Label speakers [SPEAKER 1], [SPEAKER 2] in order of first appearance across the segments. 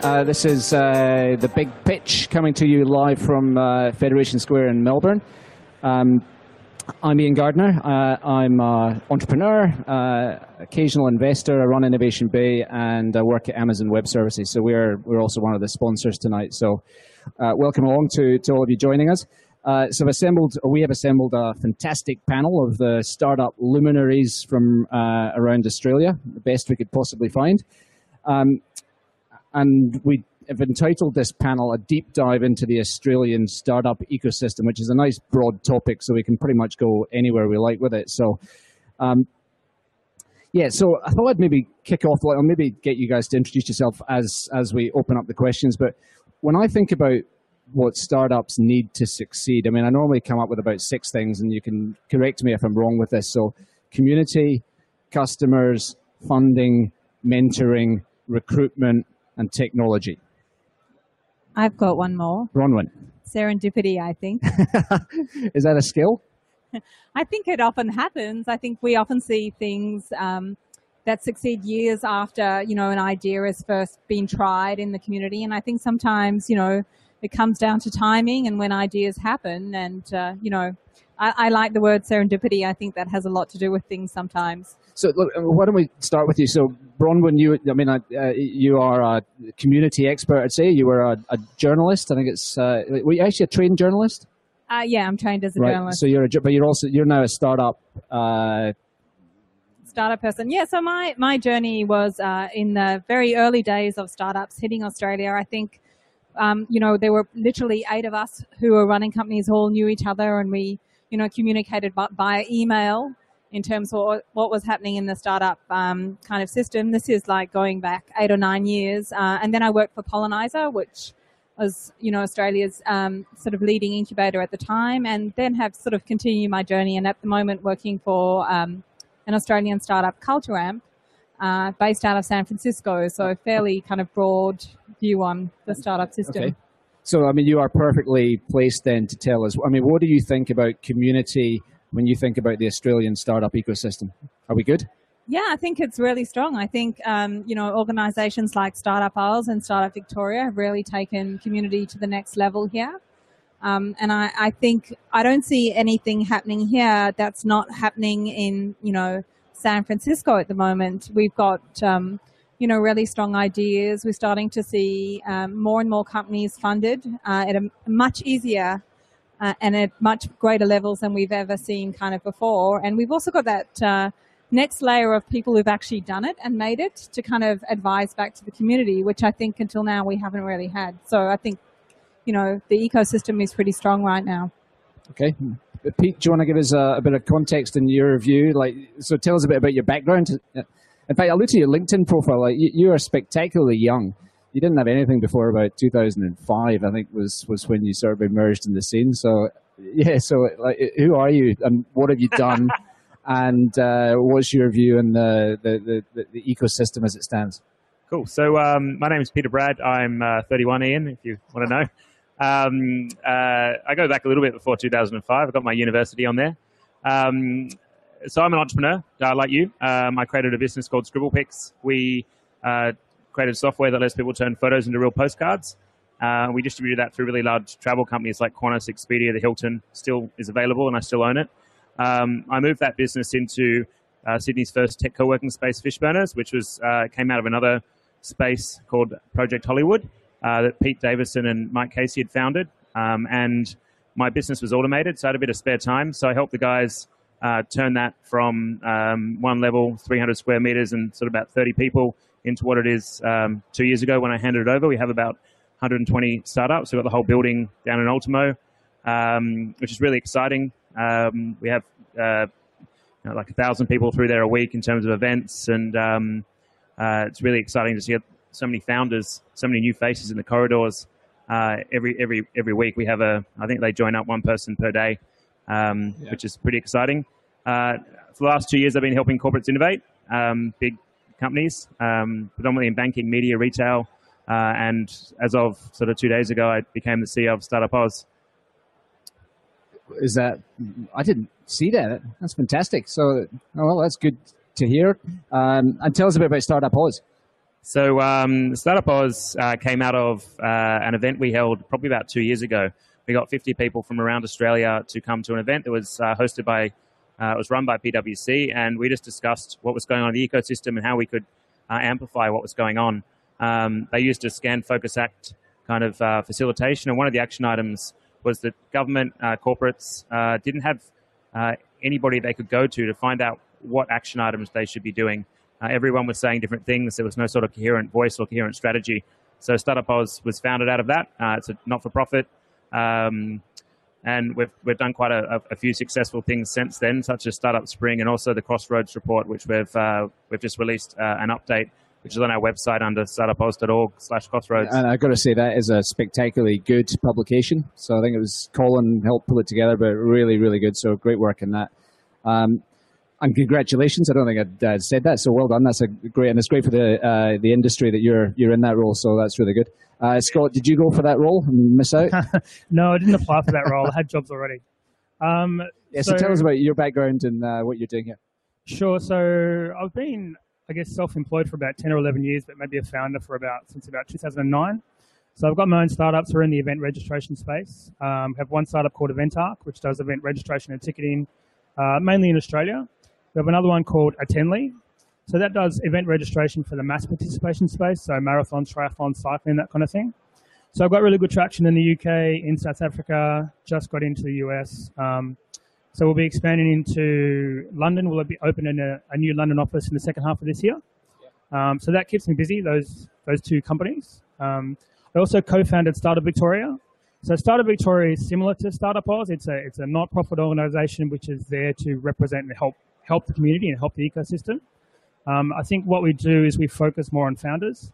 [SPEAKER 1] Uh, this is uh, the big pitch coming to you live from uh, Federation Square in Melbourne. Um, I'm Ian Gardiner. Uh, I'm an entrepreneur, uh, occasional investor. I run Innovation Bay and I work at Amazon Web Services. So we're we're also one of the sponsors tonight. So uh, welcome along to, to all of you joining us. so assembled, we have assembled a fantastic panel of the startup luminaries from around Australia, the best we could possibly find. Um, and we have entitled this panel a deep dive into the Australian startup ecosystem, which is a nice broad topic, so we can pretty much go anywhere we like with it. So, um, yeah, so I thought I'd maybe kick off, or maybe get you guys to introduce yourself as as we open up the questions. But when I think about what startups need to succeed, I mean, I normally come up with about six things, and you can correct me if I'm wrong with this. So, community, customers, funding, mentoring, recruitment, and technology.
[SPEAKER 2] I've got one more.
[SPEAKER 1] Bronwen.
[SPEAKER 2] Serendipity, I think.
[SPEAKER 1] Is that a skill?
[SPEAKER 2] I think it often happens. I think we often see things um, that succeed years after, you know, an idea has first been tried in the community. And I think sometimes, you know, it comes down to timing and when ideas happen. And, uh, you know, I, I like the word serendipity. I think that has a lot to do with things sometimes.
[SPEAKER 1] So look, why don't we start with you? So Bronwen, you, I mean, uh, you are a community expert. I'd say you were a, a journalist. I think it's. Uh, were you actually a trained journalist?
[SPEAKER 2] Uh, yeah, I'm trained as a
[SPEAKER 1] right.
[SPEAKER 2] journalist.
[SPEAKER 1] So you're a, but you're also you're now a startup. Uh,
[SPEAKER 2] startup person. Yeah. So my my journey was uh, in the very early days of startups hitting Australia. I think. Um, you know, there were literally eight of us who were running companies, all knew each other, and we, you know, communicated by email in terms of what was happening in the startup um, kind of system. This is like going back eight or nine years. Uh, and then I worked for Pollenizer, which was, you know, Australia's um, sort of leading incubator at the time, and then have sort of continued my journey. And at the moment, working for um, an Australian startup, Culture Amp, uh, based out of San Francisco. So fairly kind of broad view on the startup system.
[SPEAKER 1] Okay. So, I mean, you are perfectly placed then to tell us. I mean, what do you think about community when you think about the Australian startup ecosystem? Are we good?
[SPEAKER 2] Yeah, I think it's really strong. I think um, you know organisations like StartupAUS and Startup Victoria have really taken community to the next level here. Um, and I, I, think I don't see anything happening here that's not happening in you know San Francisco at the moment. We've got um, you know really strong ideas. We're starting to see um, more and more companies funded uh, at a much easier uh, and at much greater levels than we've ever seen kind of before. And we've also got that uh, next layer of people who've actually done it and made it to kind of advise back to the community, which I think until now we haven't really had. So I think, you know, the ecosystem is pretty strong right now.
[SPEAKER 1] Okay. Pete, do you want to give us a, a bit of context in your view? Like, so tell us a bit about your background. In fact, I'll look at your LinkedIn profile. Like, you, you are spectacularly young you didn't have anything before about 2005. I think was was when you sort of emerged in the scene. So yeah, so like, who are you and what have you done, and uh, what's your view on the, the, the, the ecosystem as it stands?
[SPEAKER 3] Cool. So um, my name is Peter Bradd. I'm uh, 31, Ian. If you want to know. Um, uh, I go back a little bit before 2005. I got my university on there. Um, so I'm an entrepreneur, uh, like you. Um, I created a business called ScribblePics. We uh, created software that lets people turn photos into real postcards. Uh, we distributed that through really large travel companies like Qantas, Expedia, the Hilton. Still is available, and I still own it. Um, I moved that business into uh, Sydney's first tech co-working space, Fishburners, which was uh, came out of another space called Project Hollywood uh, that Pete Davison and Mike Casey had founded. Um, and my business was automated, so I had a bit of spare time. So I helped the guys uh, turn that from um, one level, 300 square meters, and sort of about 30 people into what it is um, two years ago when I handed it over. We have about 120 startups. We've got the whole building down in Ultimo, um, which is really exciting. Um, we have uh, you know, like a thousand people through there a week in terms of events, and um, uh, it's really exciting to see so many founders, so many new faces in the corridors. Uh, every every every week we have a, I think they join up one person per day, um, yeah. which is pretty exciting. Uh, for the last two years, I've been helping corporates innovate. Um, big companies, um, predominantly in banking, media, retail. Uh, and as of sort of two days ago, I became the CEO of StartupAUS.
[SPEAKER 1] Is that I didn't see that. That's fantastic. So, oh, well, that's good to hear. Um, and tell us a bit about StartupAUS.
[SPEAKER 3] So um, StartupAUS uh, came out of uh, an event we held probably about two years ago. We got 50 people from around Australia to come to an event that was uh, hosted by, uh, it was run by PwC, and we just discussed what was going on in the ecosystem and how we could uh, amplify what was going on. Um, they used a Scan Focus Act kind of uh, facilitation, and one of the action items was that government corporates didn't have anybody they could go to to find out what action items they should be doing. Uh, everyone was saying different things. There was no sort of coherent voice or coherent strategy. So StartupAUS was founded out of that. Uh, it's a not-for-profit, um, and we've we've done quite a, a, few successful things since then, such as Startup Spring and also the Crossroads report, which we've uh, we've just released uh, an update, which is on our website under startupaus.org/crossroads.
[SPEAKER 1] And I've got to say that is a spectacularly good publication. So I think it was Colin helped pull it together, but really, really good. So great work in that. Um, and congratulations. I don't think I'd uh, said that, so well done. That's a great, and it's great for the uh, the industry that you're you're in that role. So that's really good. Uh, Scott, did you go for that role and miss out?
[SPEAKER 4] no, I didn't apply for that role. I had jobs already. Um,
[SPEAKER 1] yeah, so, so, tell us about your background and uh, what you're doing here.
[SPEAKER 4] Sure. So I've been, I guess, self-employed for about ten or eleven years, but maybe a founder for about since about 2009. So I've got my own startups. We're in the event registration space. Um, have one startup called EventArc, which does event registration and ticketing, uh, mainly in Australia. We have another one called Attendly. So that does event registration for the mass participation space, so marathons, triathlons, cycling, that kind of thing. So I've got really good traction in the UK, in South Africa, just got into the US. Um, so we'll be expanding into London. We'll be opening a, a, new London office in the second half of this year. Um, so that keeps me busy, those, those two companies. Um, I also co-founded Startup Victoria. So Startup Victoria is similar to StartupAUS. It's a, it's a not-profit organization which is there to represent and help help the community and help the ecosystem. Um, I think what we do is we focus more on founders.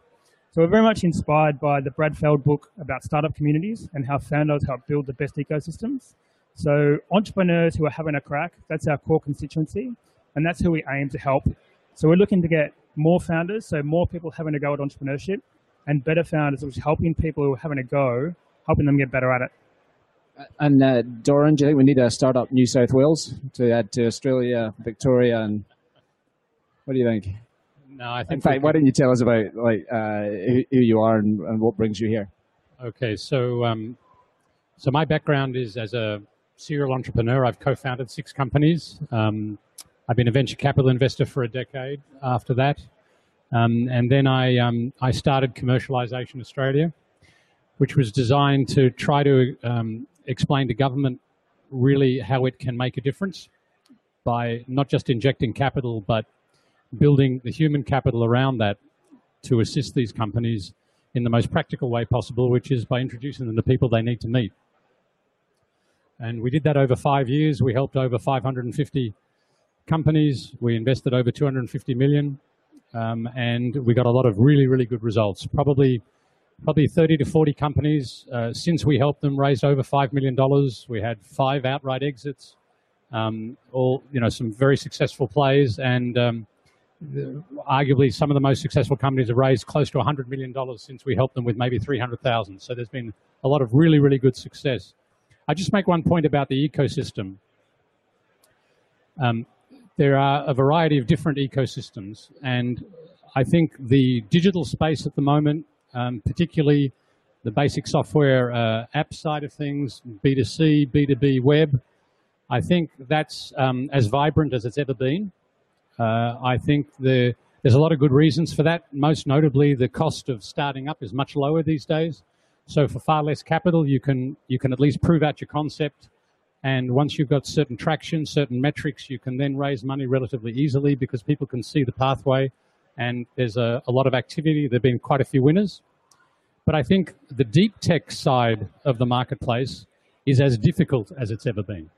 [SPEAKER 4] So we're very much inspired by the Brad Feld book about startup communities and how founders help build the best ecosystems. So entrepreneurs who are having a crack, that's our core constituency, and that's who we aim to help. So we're looking to get more founders, so more people having a go at entrepreneurship, and better founders, which is helping people who are having a go, helping them get better at it.
[SPEAKER 1] And uh, Doron, do you think we need to start up New South Wales to add to Australia, Victoria, and what do you think?
[SPEAKER 5] No, I think.
[SPEAKER 1] In fact, why don't you tell us about like uh, who, who, you are and, and, what brings you here?
[SPEAKER 5] Okay, so um, so my background is as a serial entrepreneur. I've co-founded six companies. Um, I've been a venture capital investor for a decade. After that, um, and then I um, I started Commercialization Australia, which was designed to try to um, explain to government really how it can make a difference by not just injecting capital, but building the human capital around that to assist these companies in the most practical way possible, which is by introducing them to people they need to meet. And we did that over five years. We helped over 550 companies. We invested over 250 million. Um, and we got a lot of really, really good results. Probably probably 30 to 40 companies uh, since we helped them raised over $5 million. We had five outright exits, um, all, you know, some very successful plays and um, the, arguably some of the most successful companies have raised close to $100 million since we helped them with maybe 300,000. So there's been a lot of really, really good success. I just make one point about the ecosystem. Um, there are a variety of different ecosystems and I think the digital space at the moment um, particularly the basic software uh, app side of things, B2C, B2B web. I think that's um, as vibrant as it's ever been. Uh, I think the, there's a lot of good reasons for that. Most notably, the cost of starting up is much lower these days. So for far less capital, you can, you can at least prove out your concept. And once you've got certain traction, certain metrics, you can then raise money relatively easily because people can see the pathway and there's a, a lot of activity. There have been quite a few winners. But I think the deep tech side of the marketplace is as difficult as it's ever been.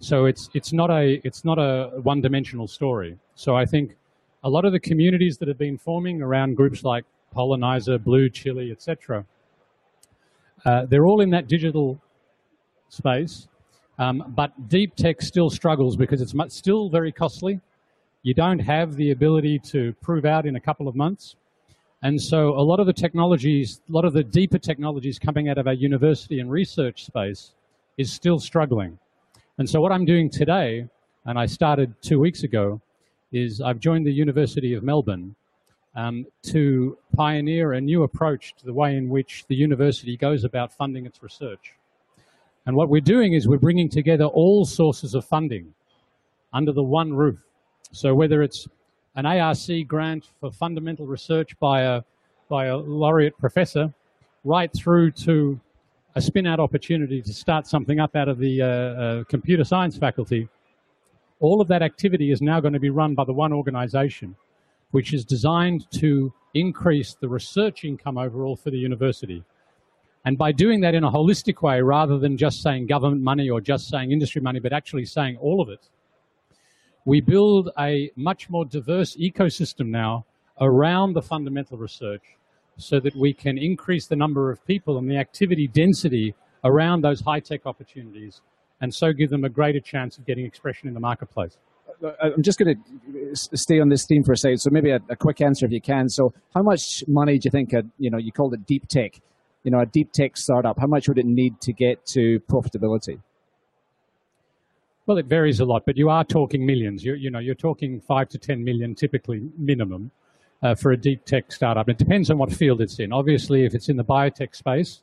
[SPEAKER 5] So it's, it's not a, it's not a one-dimensional story. So I think a lot of the communities that have been forming around groups like Pollenizer, BlueChilli, etc., uh, they're all in that digital space. Um, but deep tech still struggles because it's much, still very costly you don't have the ability to prove out in a couple of months. And so a lot of the technologies, a lot of the deeper technologies coming out of our university and research space is still struggling. And so what I'm doing today, and I started two weeks ago, is I've joined the University of Melbourne um, to pioneer a new approach to the way in which the university goes about funding its research. And what we're doing is we're bringing together all sources of funding under the one roof. So whether it's an ARC grant for fundamental research by a, by a laureate professor, right through to a spin-out opportunity to start something up out of the uh, uh, computer science faculty, all of that activity is now going to be run by the one organization, which is designed to increase the research income overall for the university. And by doing that in a holistic way, rather than just saying government money or just saying industry money, but actually saying all of it, we build a much more diverse ecosystem now around the fundamental research so that we can increase the number of people and the activity density around those high-tech opportunities and so give them a greater chance of getting expression in the marketplace.
[SPEAKER 1] I'm just going to stay on this theme for a second. So maybe a, a, quick answer if you can. So how much money do you think, a, you know, you called it deep tech, you know, a deep tech startup, how much would it need to get to profitability?
[SPEAKER 5] Well, it varies a lot, but you are talking millions. You, you know, you're talking five to 10 million typically minimum uh, for a deep tech startup. It depends on what field it's in. Obviously, if it's in the biotech space,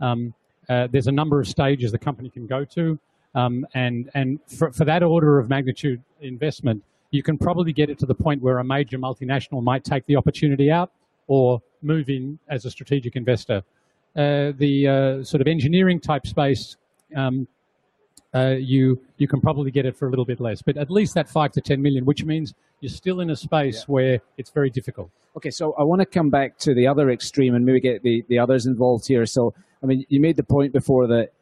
[SPEAKER 5] um, uh, there's a number of stages the company can go to. Um, and and for, for that order of magnitude investment, you can probably get it to the point where a major multinational might take the opportunity out or move in as a strategic investor. Uh, the uh, sort of engineering type space, um, uh, you you can probably get it for a little bit less, but at least that five to ten million, which means you're still in a space yeah. where it's very difficult.
[SPEAKER 1] Okay, so I want to come back to the other extreme and maybe get the, the others involved here. So, I mean, you made the point before that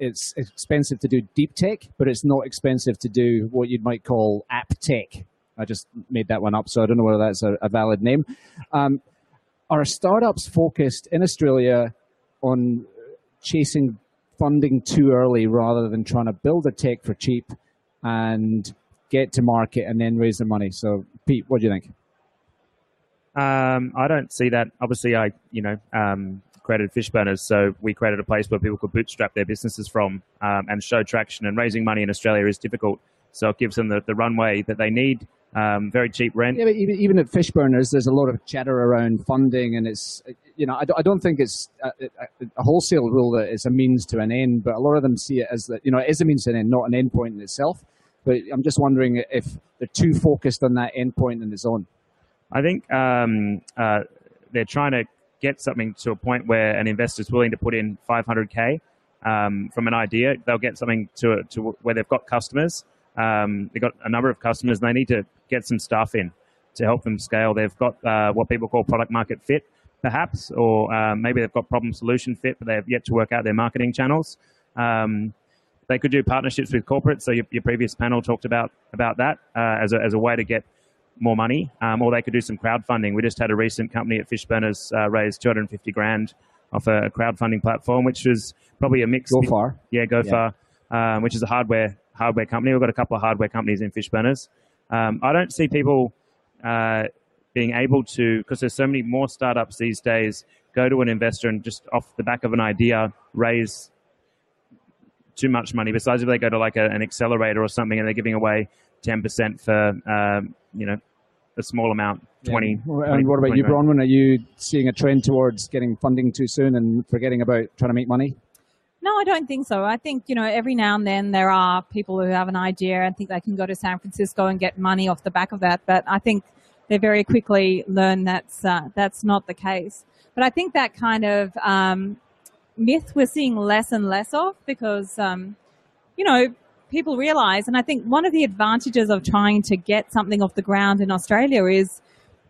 [SPEAKER 1] it's expensive to do deep tech, but it's not expensive to do what you might call app tech. I just made that one up, so I don't know whether that's a, a valid name. Um, are startups focused in Australia on chasing funding too early rather than trying to build a tech for cheap and get to market and then raise the money. So, Pete, what do you think?
[SPEAKER 3] Um, I don't see that. Obviously, I you know um, created Fishburners, so we created a place where people could bootstrap their businesses from um, and show traction. And raising money in Australia is difficult, so it gives them the, the runway that they need. Um, very cheap rent.
[SPEAKER 1] Yeah, but even, even at Fishburners, there's a lot of chatter around funding, and it's you know I, I don't think it's a, a, wholesale rule that it's a means to an end, but a lot of them see it as that you know it is a means to an end, not an end point in itself. But I'm just wondering if they're too focused on that end point in its own.
[SPEAKER 3] I think um, uh, they're trying to get something to a point where an investor is willing to put in 500k um, from an idea. They'll get something to to where they've got customers. Um, they've got a number of customers, and they need to get some stuff in to help them scale. They've got uh, what people call product market fit, perhaps, or um, maybe they've got problem solution fit, but they have yet to work out their marketing channels. Um, they could do partnerships with corporates. So your, your previous panel talked about about that uh, as a as a way to get more money, um, or they could do some crowdfunding. We just had a recent company at Fishburners uh, raise 250 grand off a crowdfunding platform, which was probably a mix.
[SPEAKER 1] Go far,
[SPEAKER 3] yeah, go yeah. far, um, which is a hardware hardware company. We've got a couple of hardware companies in Fishburners. Um, I don't see people uh, being able to, because there's so many more startups these days, go to an investor and just off the back of an idea raise too much money. Besides, if they go to like a, an accelerator or something and they're giving away 10% for, um, you know, a small amount, 20. Yeah.
[SPEAKER 1] 20 and what about you, Bronwen? Are you seeing a trend towards getting funding too soon and forgetting about trying to make money?
[SPEAKER 2] No, I don't think so. I think, you know, every now and then there are people who have an idea and think they can go to San Francisco and get money off the back of that. But I think they very quickly learn that's, uh, that's not the case. But I think that kind of um, myth we're seeing less and less of because, um, you know, people realize, and I think one of the advantages of trying to get something off the ground in Australia is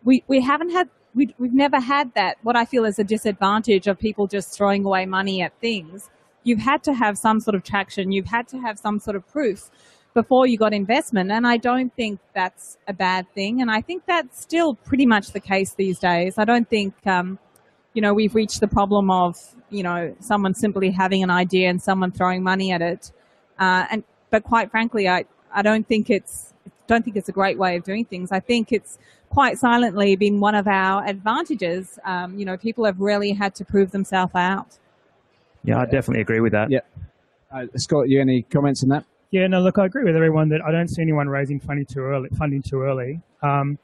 [SPEAKER 2] we, we haven't had, we, we've never had that, what I feel is a disadvantage of people just throwing away money at things. You've had to have some sort of traction. You've had to have some sort of proof before you got investment. And I don't think that's a bad thing. And I think that's still pretty much the case these days. I don't think, um, you know, we've reached the problem of, you know, someone simply having an idea and someone throwing money at it. Uh, and, but quite frankly, I, I don't think it's, don't think it's a great way of doing things. I think it's quite silently been one of our advantages. Um, you know, people have really had to prove themselves out.
[SPEAKER 3] Yeah, I definitely agree with that.
[SPEAKER 1] Yeah. Uh, Scott, you any comments on that?
[SPEAKER 4] Yeah, no, look, I agree with everyone that I don't see anyone raising funding too early. Funding too early. Um,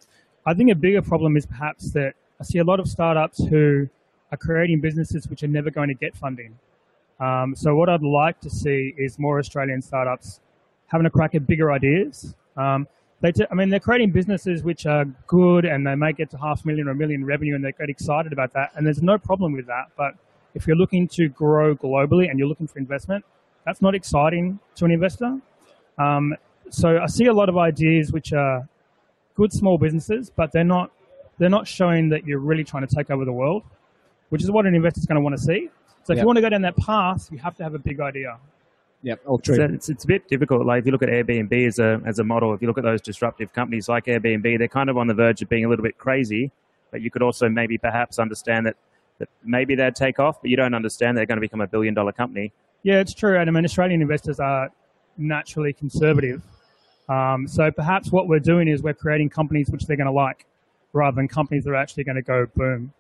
[SPEAKER 4] I think a bigger problem is perhaps that I see a lot of startups who are creating businesses which are never going to get funding. Um, so what I'd like to see is more Australian startups having a crack at bigger ideas. Um, they t- I mean, they're creating businesses which are good and they may get to half a million or a million revenue and they get excited about that. And there's no problem with that. But if you're looking to grow globally and you're looking for investment, that's not exciting to an investor. Um, so I see a lot of ideas which are good small businesses, but they're not they're not showing that you're really trying to take over the world, which is what an investor's going to want to see. So if
[SPEAKER 1] Yep.
[SPEAKER 4] you want to go down that path, you have to have a big idea.
[SPEAKER 1] Yep, all true.
[SPEAKER 3] So it's, it's a bit difficult. Like if you look at Airbnb as a as a model, if you look at those disruptive companies like Airbnb, they're kind of on the verge of being a little bit crazy. But you could also maybe perhaps understand that that maybe they'd take off, but you don't understand they're going to become a billion dollar company.
[SPEAKER 4] Yeah, it's true. And I mean, Australian investors are naturally conservative. Um, so perhaps what we're doing is we're creating companies which they're going to like, rather than companies that are actually going to go boom.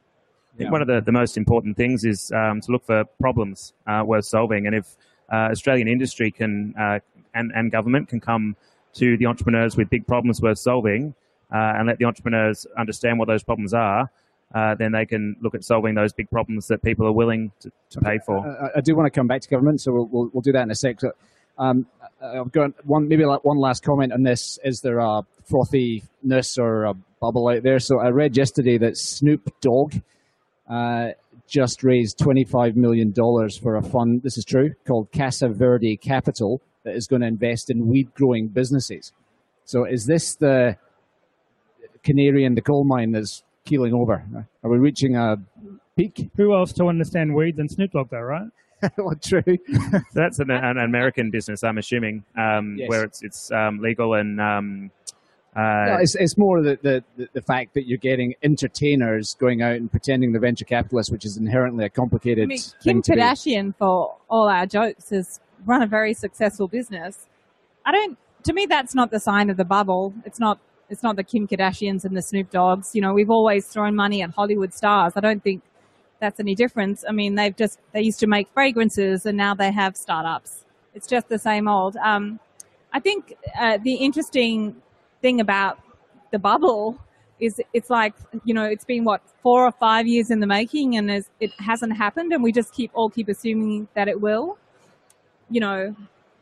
[SPEAKER 3] I think one of the, the most important things is um, to look for problems uh, worth solving. And if uh, Australian industry can uh, and, and government can come to the entrepreneurs with big problems worth solving uh, and let the entrepreneurs understand what those problems are, uh, then they can look at solving those big problems that people are willing to, to pay for.
[SPEAKER 1] Uh, I do want to come back to government, so we'll, we'll, we'll do that in a sec. So, um, I've got one, maybe like one last comment on this. Is there a frothiness or a bubble out there? So I read yesterday that Snoop Dogg uh, just raised $25 million for a fund, this is true, called Casa Verde Capital that is going to invest in weed growing businesses. So is this the canary in the coal mine that's keeling over? Are we reaching a peak?
[SPEAKER 4] Who else to understand weeds and Snoop Dogg, though, right?
[SPEAKER 1] well, true.
[SPEAKER 3] So that's an, an American business, I'm assuming, um,
[SPEAKER 1] Yes.
[SPEAKER 3] where it's it's um, legal and um, uh,
[SPEAKER 1] No, it's, it's more the, the, the- the fact that you're getting entertainers going out and pretending they're venture capitalists, which is inherently a complicated
[SPEAKER 2] I mean,
[SPEAKER 1] thing
[SPEAKER 2] Kim
[SPEAKER 1] to be.
[SPEAKER 2] Kardashian, for all our jokes, has run a very successful business. I don't. To me, that's not the sign of the bubble. It's not. It's not the Kim Kardashians and the Snoop Doggs. You know, we've always thrown money at Hollywood stars. I don't think that's any difference. I mean, they've just they used to make fragrances and now they have startups. It's just the same old. Um, I think uh, the interesting thing about the bubble is it's like you know it's been what four or five years in the making and it hasn't happened and we just keep all keep assuming that it will you know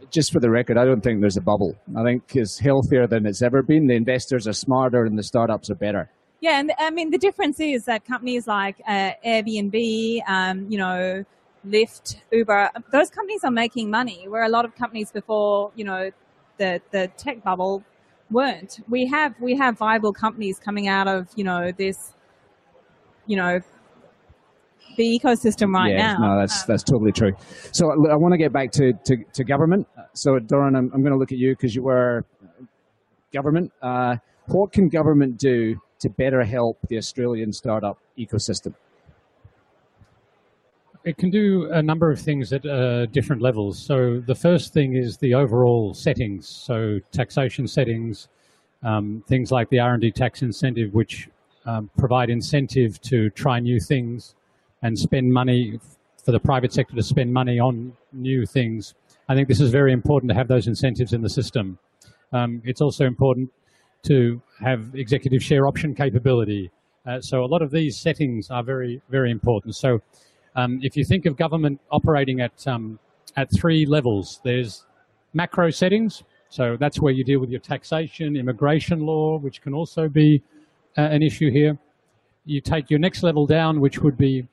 [SPEAKER 1] Just for the record, I don't think there's a bubble. I think it's healthier than it's ever been. The investors are smarter and the startups are better.
[SPEAKER 2] yeah and i mean the difference is that companies like uh, airbnb um, you know lyft uber those companies are making money where a lot of companies before you know the the tech bubble weren't we have we have viable companies coming out of you know this you know the ecosystem right
[SPEAKER 1] yeah,
[SPEAKER 2] now
[SPEAKER 1] no, that's
[SPEAKER 2] Um,
[SPEAKER 1] that's totally true. So look, I want to get back to, to, to government. So Doron, I'm, I'm going to look at you because you were government. Uh, what can government do to better help the Australian startup ecosystem?
[SPEAKER 5] It can do a number of things at uh, different levels. So the first thing is the overall settings. So taxation settings, um, things like the R&D tax incentive, which um, provide incentive to try new things and spend money for the private sector to spend money on new things. I think this is very important to have those incentives in the system. Um, it's also important to have executive share option capability. Uh, so a lot of these settings are very, very important. So um, if you think of government operating at um, at three levels, there's macro settings. So that's where you deal with your taxation, immigration law, which can also be uh, an issue here. You take your next level down, which would be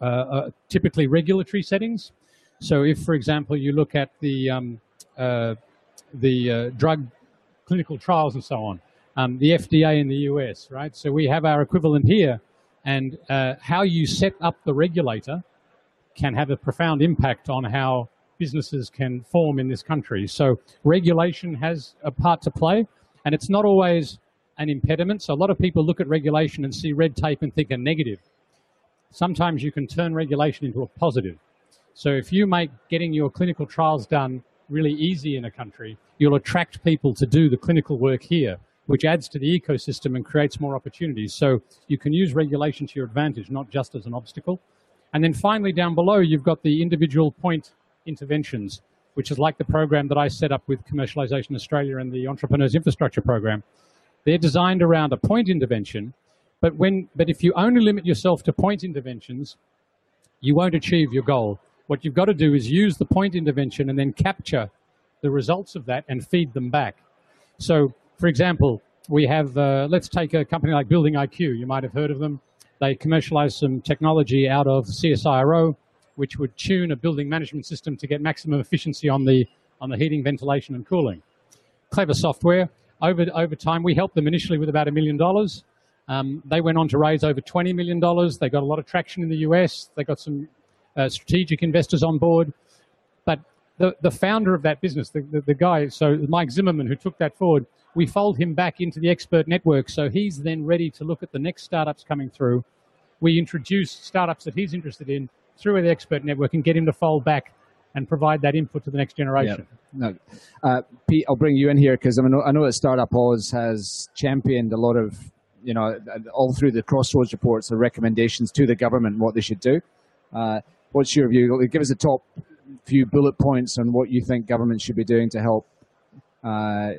[SPEAKER 5] uh, uh, typically regulatory settings. So if, for example, you look at the um, uh, the uh, drug clinical trials and so on, um, the FDA in the US, right? So we have our equivalent here, and how you set up the regulator can have a profound impact on how businesses can form in this country. So regulation has a part to play, and it's not always an impediment. So a lot of people look at regulation and see red tape and think a negative. Sometimes you can turn regulation into a positive. So if you make getting your clinical trials done really easy in a country, you'll attract people to do the clinical work here, which adds to the ecosystem and creates more opportunities. So you can use regulation to your advantage, not just as an obstacle. And then finally, down below, you've got the individual point interventions, which is like the program that I set up with Commercialization Australia and the Entrepreneurs Infrastructure Program. They're designed around a point intervention, but when but if you only limit yourself to point interventions, you won't achieve your goal. What you've got to do is use the point intervention and then capture the results of that and feed them back. So, for example, we have uh, let's take a company like Building IQ. You might have heard of them. They commercialized some technology out of CSIRO, which would tune a building management system to get maximum efficiency on the on the heating, ventilation, and cooling. Clever software. Over over time, we helped them initially with about a million dollars. Um, they went on to raise over $20 million. They got a lot of traction in the US. They got some uh, strategic investors on board. But the, the founder of that business, the, the, the, guy, so Mike Zimmerman, who took that forward, we fold him back into the expert network. So he's then ready to look at the next startups coming through. We introduce startups that he's interested in through the expert network and get him to fold back and provide that input to the next generation.
[SPEAKER 1] No, uh, Pete, I'll bring you in here because I know, I know that StartupAUS has championed a lot of, you know, all through the Crossroads reports, the recommendations to the government what they should do. Uh, what's your view? Give us a top few bullet points on what you think government should be doing to help uh,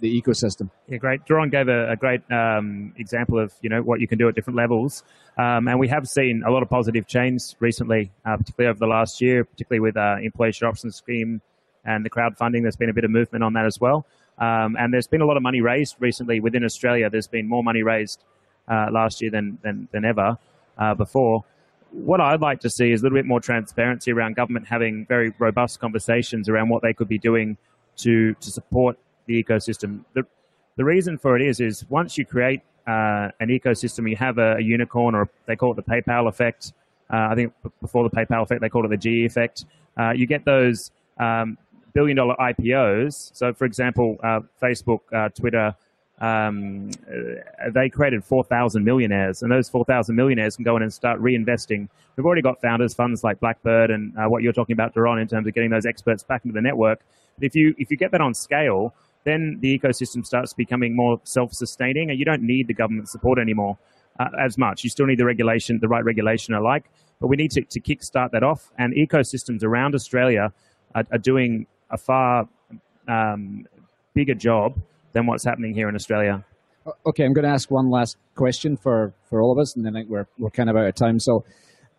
[SPEAKER 1] the ecosystem.
[SPEAKER 3] Yeah, great. Doron gave a, a great um, example of you know what you can do at different levels, um, and we have seen a lot of positive change recently, uh, particularly over the last year, particularly with uh, employee share option scheme and the crowdfunding. There's been a bit of movement on that as well, um, and there's been a lot of money raised recently within Australia. There's been more money raised uh, last year than than, than ever uh, before. What I'd like to see is a little bit more transparency around government having very robust conversations around what they could be doing to to support the ecosystem. The, the reason for it is, is once you create uh, an ecosystem, you have a, a, unicorn, or they call it the PayPal effect. Uh, I think before the PayPal effect, they called it the GE effect. Uh, you get those um, billion dollar IPOs. So, for example, uh, Facebook, uh, Twitter, um, uh, they created 4,000 millionaires, and those 4,000 millionaires can go in and start reinvesting. We've already got founders funds like Blackbird and what you're talking about, Doron, in terms of getting those experts back into the network. But if you if you get that on scale, then the ecosystem starts becoming more self-sustaining and you don't need the government support anymore uh, as much. You still need the regulation, the right regulation alike, but we need to, to kickstart that off. And ecosystems around Australia are, are doing a far um, bigger job than what's happening here in Australia.
[SPEAKER 1] Okay, I'm going to ask one last question for, for all of us, and then we're, we're kind of out of time. So,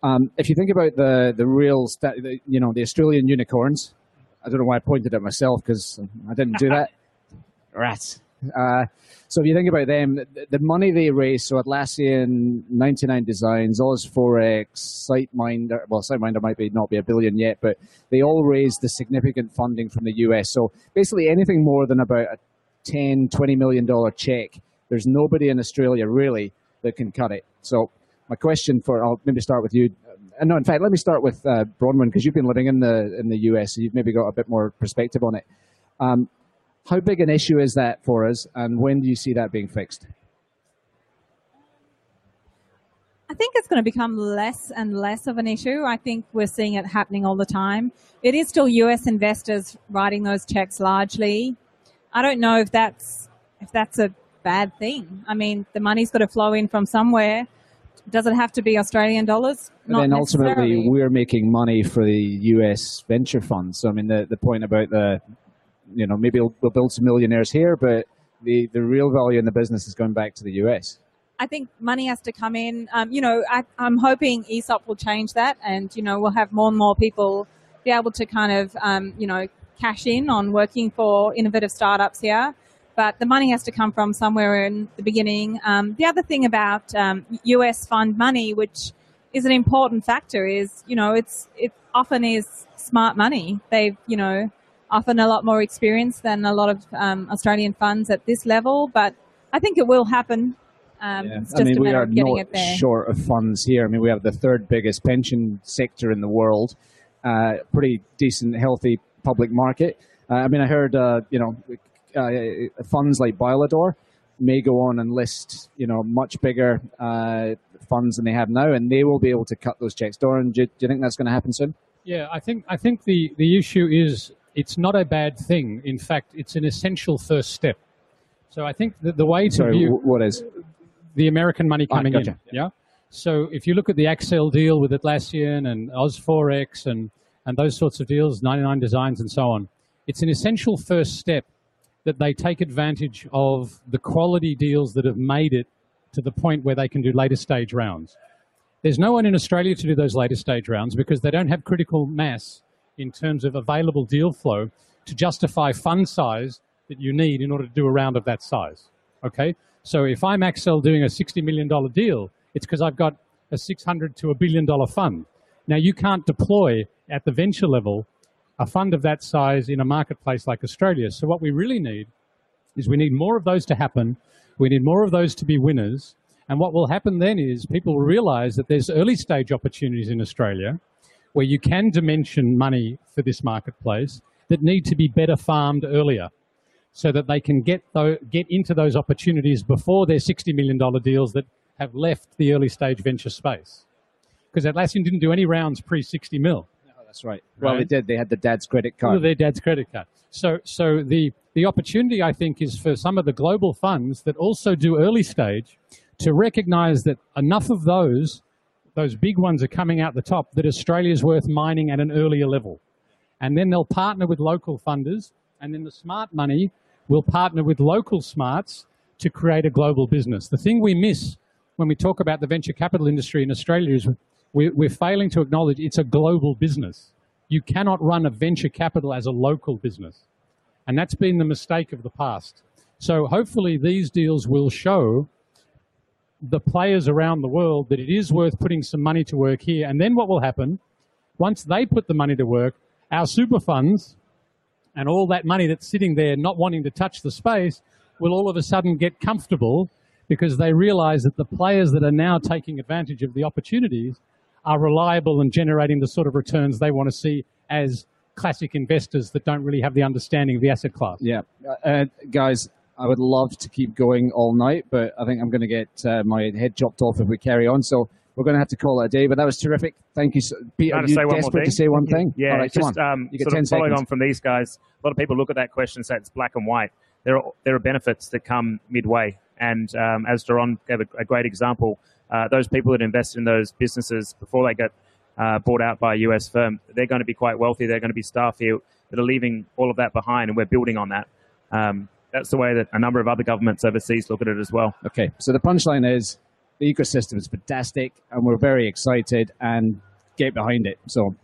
[SPEAKER 1] um, if you think about the the real, sta- you know, the Australian unicorns, I don't know why I pointed at myself because I didn't do that. Rats. Uh, so if you think about them, the, the money they raise, so Atlassian, 99 Designs, OzForex, SiteMinder, well, SiteMinder might be not be a billion yet, but they all raised the significant funding from the US. So basically anything more than about a 10, 20 million dollar check, there's nobody in Australia really that can cut it. So my question for, I'll maybe start with you. Uh, no, in fact, let me start with uh, Bronwen because you've been living in the in the US, so you've maybe got a bit more perspective on it. Um, how big an issue is that for us, and when do you see that being fixed?
[SPEAKER 2] I think it's going to become less and less of an issue. I think we're seeing it happening all the time. It is still US investors writing those checks largely. I don't know if that's if that's a bad thing. I mean, the money's got to flow in from somewhere. Does it have to be Australian dollars?
[SPEAKER 1] Not then ultimately, we're making money for the US venture funds. So, I mean, the, the point about the you know, maybe we'll, build some millionaires here, but the, the real value in the business is going back to the US.
[SPEAKER 2] I think money has to come in. Um, you know, I, am hoping ESOP will change that, and you know, we'll have more and more people be able to kind of, um, you know, cash in on working for innovative startups here. But the money has to come from somewhere in the beginning. Um, the other thing about US um, fund money, which is an important factor, is you know, it's it often is smart money. They've you know often a lot more experience than a lot of um, Australian funds at this level, but I think it will happen. Um, yeah. I
[SPEAKER 1] mean, we are not short of funds here. I mean, we have the third biggest pension sector in the world, uh, pretty decent, healthy public market. Uh, I mean, I heard, uh, you know, uh, funds like Bailador may go on and list, you know, much bigger uh, funds than they have now, and they will be able to cut those checks. Doron, do you, do you think that's going to happen soon?
[SPEAKER 5] Yeah, I think I think the, the issue is it's not a bad thing. In fact, it's an essential first step. So I think that the way to
[SPEAKER 1] Sorry,
[SPEAKER 5] view
[SPEAKER 1] what is
[SPEAKER 5] the American money ah, coming gotcha. in, yeah. So if you look at the Accel deal with Atlassian and OzForex and and those sorts of deals, 99 Designs and so on, it's an essential first step. that they take advantage of the quality deals that have made it to the point where they can do later stage rounds. There's no one in Australia to do those later stage rounds because they don't have critical mass in terms of available deal flow to justify fund size that you need in order to do a round of that size. Okay? So if I'm Accel doing a $60 million deal, it's because I've got a 600 to a billion dollar fund. Now you can't deploy at the venture level a fund of that size in a marketplace like Australia. So what we really need is we need more of those to happen. We need more of those to be winners. And what will happen then is people will realize that there's early stage opportunities in Australia where you can dimension money for this marketplace that need to be better farmed earlier so that they can get, th- get into those opportunities before their $60 million deals that have left the early stage venture space. Because Atlassian didn't do any rounds pre 60 mil.
[SPEAKER 1] Oh, that's right. Well,
[SPEAKER 5] Right.
[SPEAKER 1] they did. They had the dad's credit card.
[SPEAKER 5] their dad's credit card. So, so the, the opportunity, I think, is for some of the global funds that also do early stage to recognize that enough of those, those big ones are coming out the top, that Australia's worth mining at an earlier level. And then they'll partner with local funders, and then the smart money will partner with local smarts to create a global business. The thing we miss when we talk about the venture capital industry in Australia is we're, failing to acknowledge it's a global business. You cannot run a venture capital as a local business. And that's been the mistake of the past. So hopefully these deals will show the players around the world that it is worth putting some money to work here. And then what will happen, once they put the money to work, our super funds and all that money that's sitting there not wanting to touch the space will all of a sudden get comfortable because they realize that the players that are now taking advantage of the opportunities are reliable and generating the sort of returns they want to see as classic investors that don't really have the understanding of the asset class.
[SPEAKER 1] Yeah, uh, uh, guys, I would love to keep going all night, but I think I'm going to get uh, my head chopped off if we carry on. So we're going to have to call it a day. But that was terrific. Thank you, so, Pete.
[SPEAKER 3] Can I
[SPEAKER 1] Are
[SPEAKER 3] just
[SPEAKER 1] you
[SPEAKER 3] say
[SPEAKER 1] desperate to say one thing?
[SPEAKER 3] Yeah,
[SPEAKER 1] right,
[SPEAKER 3] just
[SPEAKER 1] on.
[SPEAKER 3] um,
[SPEAKER 1] you get
[SPEAKER 3] sort
[SPEAKER 1] 10
[SPEAKER 3] of following
[SPEAKER 1] seconds.
[SPEAKER 3] on from these guys. A lot of people look at that question and say it's black and white. There are there are benefits that come midway, and um, as Doron gave a, a great example, uh, those people that invested in those businesses before they get uh, bought out by a US firm, they're going to be quite wealthy. They're going to be staff here that are leaving all of that behind, and we're building on that. Um, that's the way that a number of other governments overseas look at it as well.
[SPEAKER 1] Okay, so the punchline is the ecosystem is fantastic, and we're very excited and get behind it. So,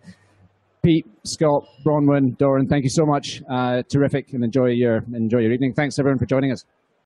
[SPEAKER 1] Pete, Scott, Bronwen, Doron, thank you so much. Uh, terrific, and enjoy your enjoy your evening. Thanks everyone for joining us.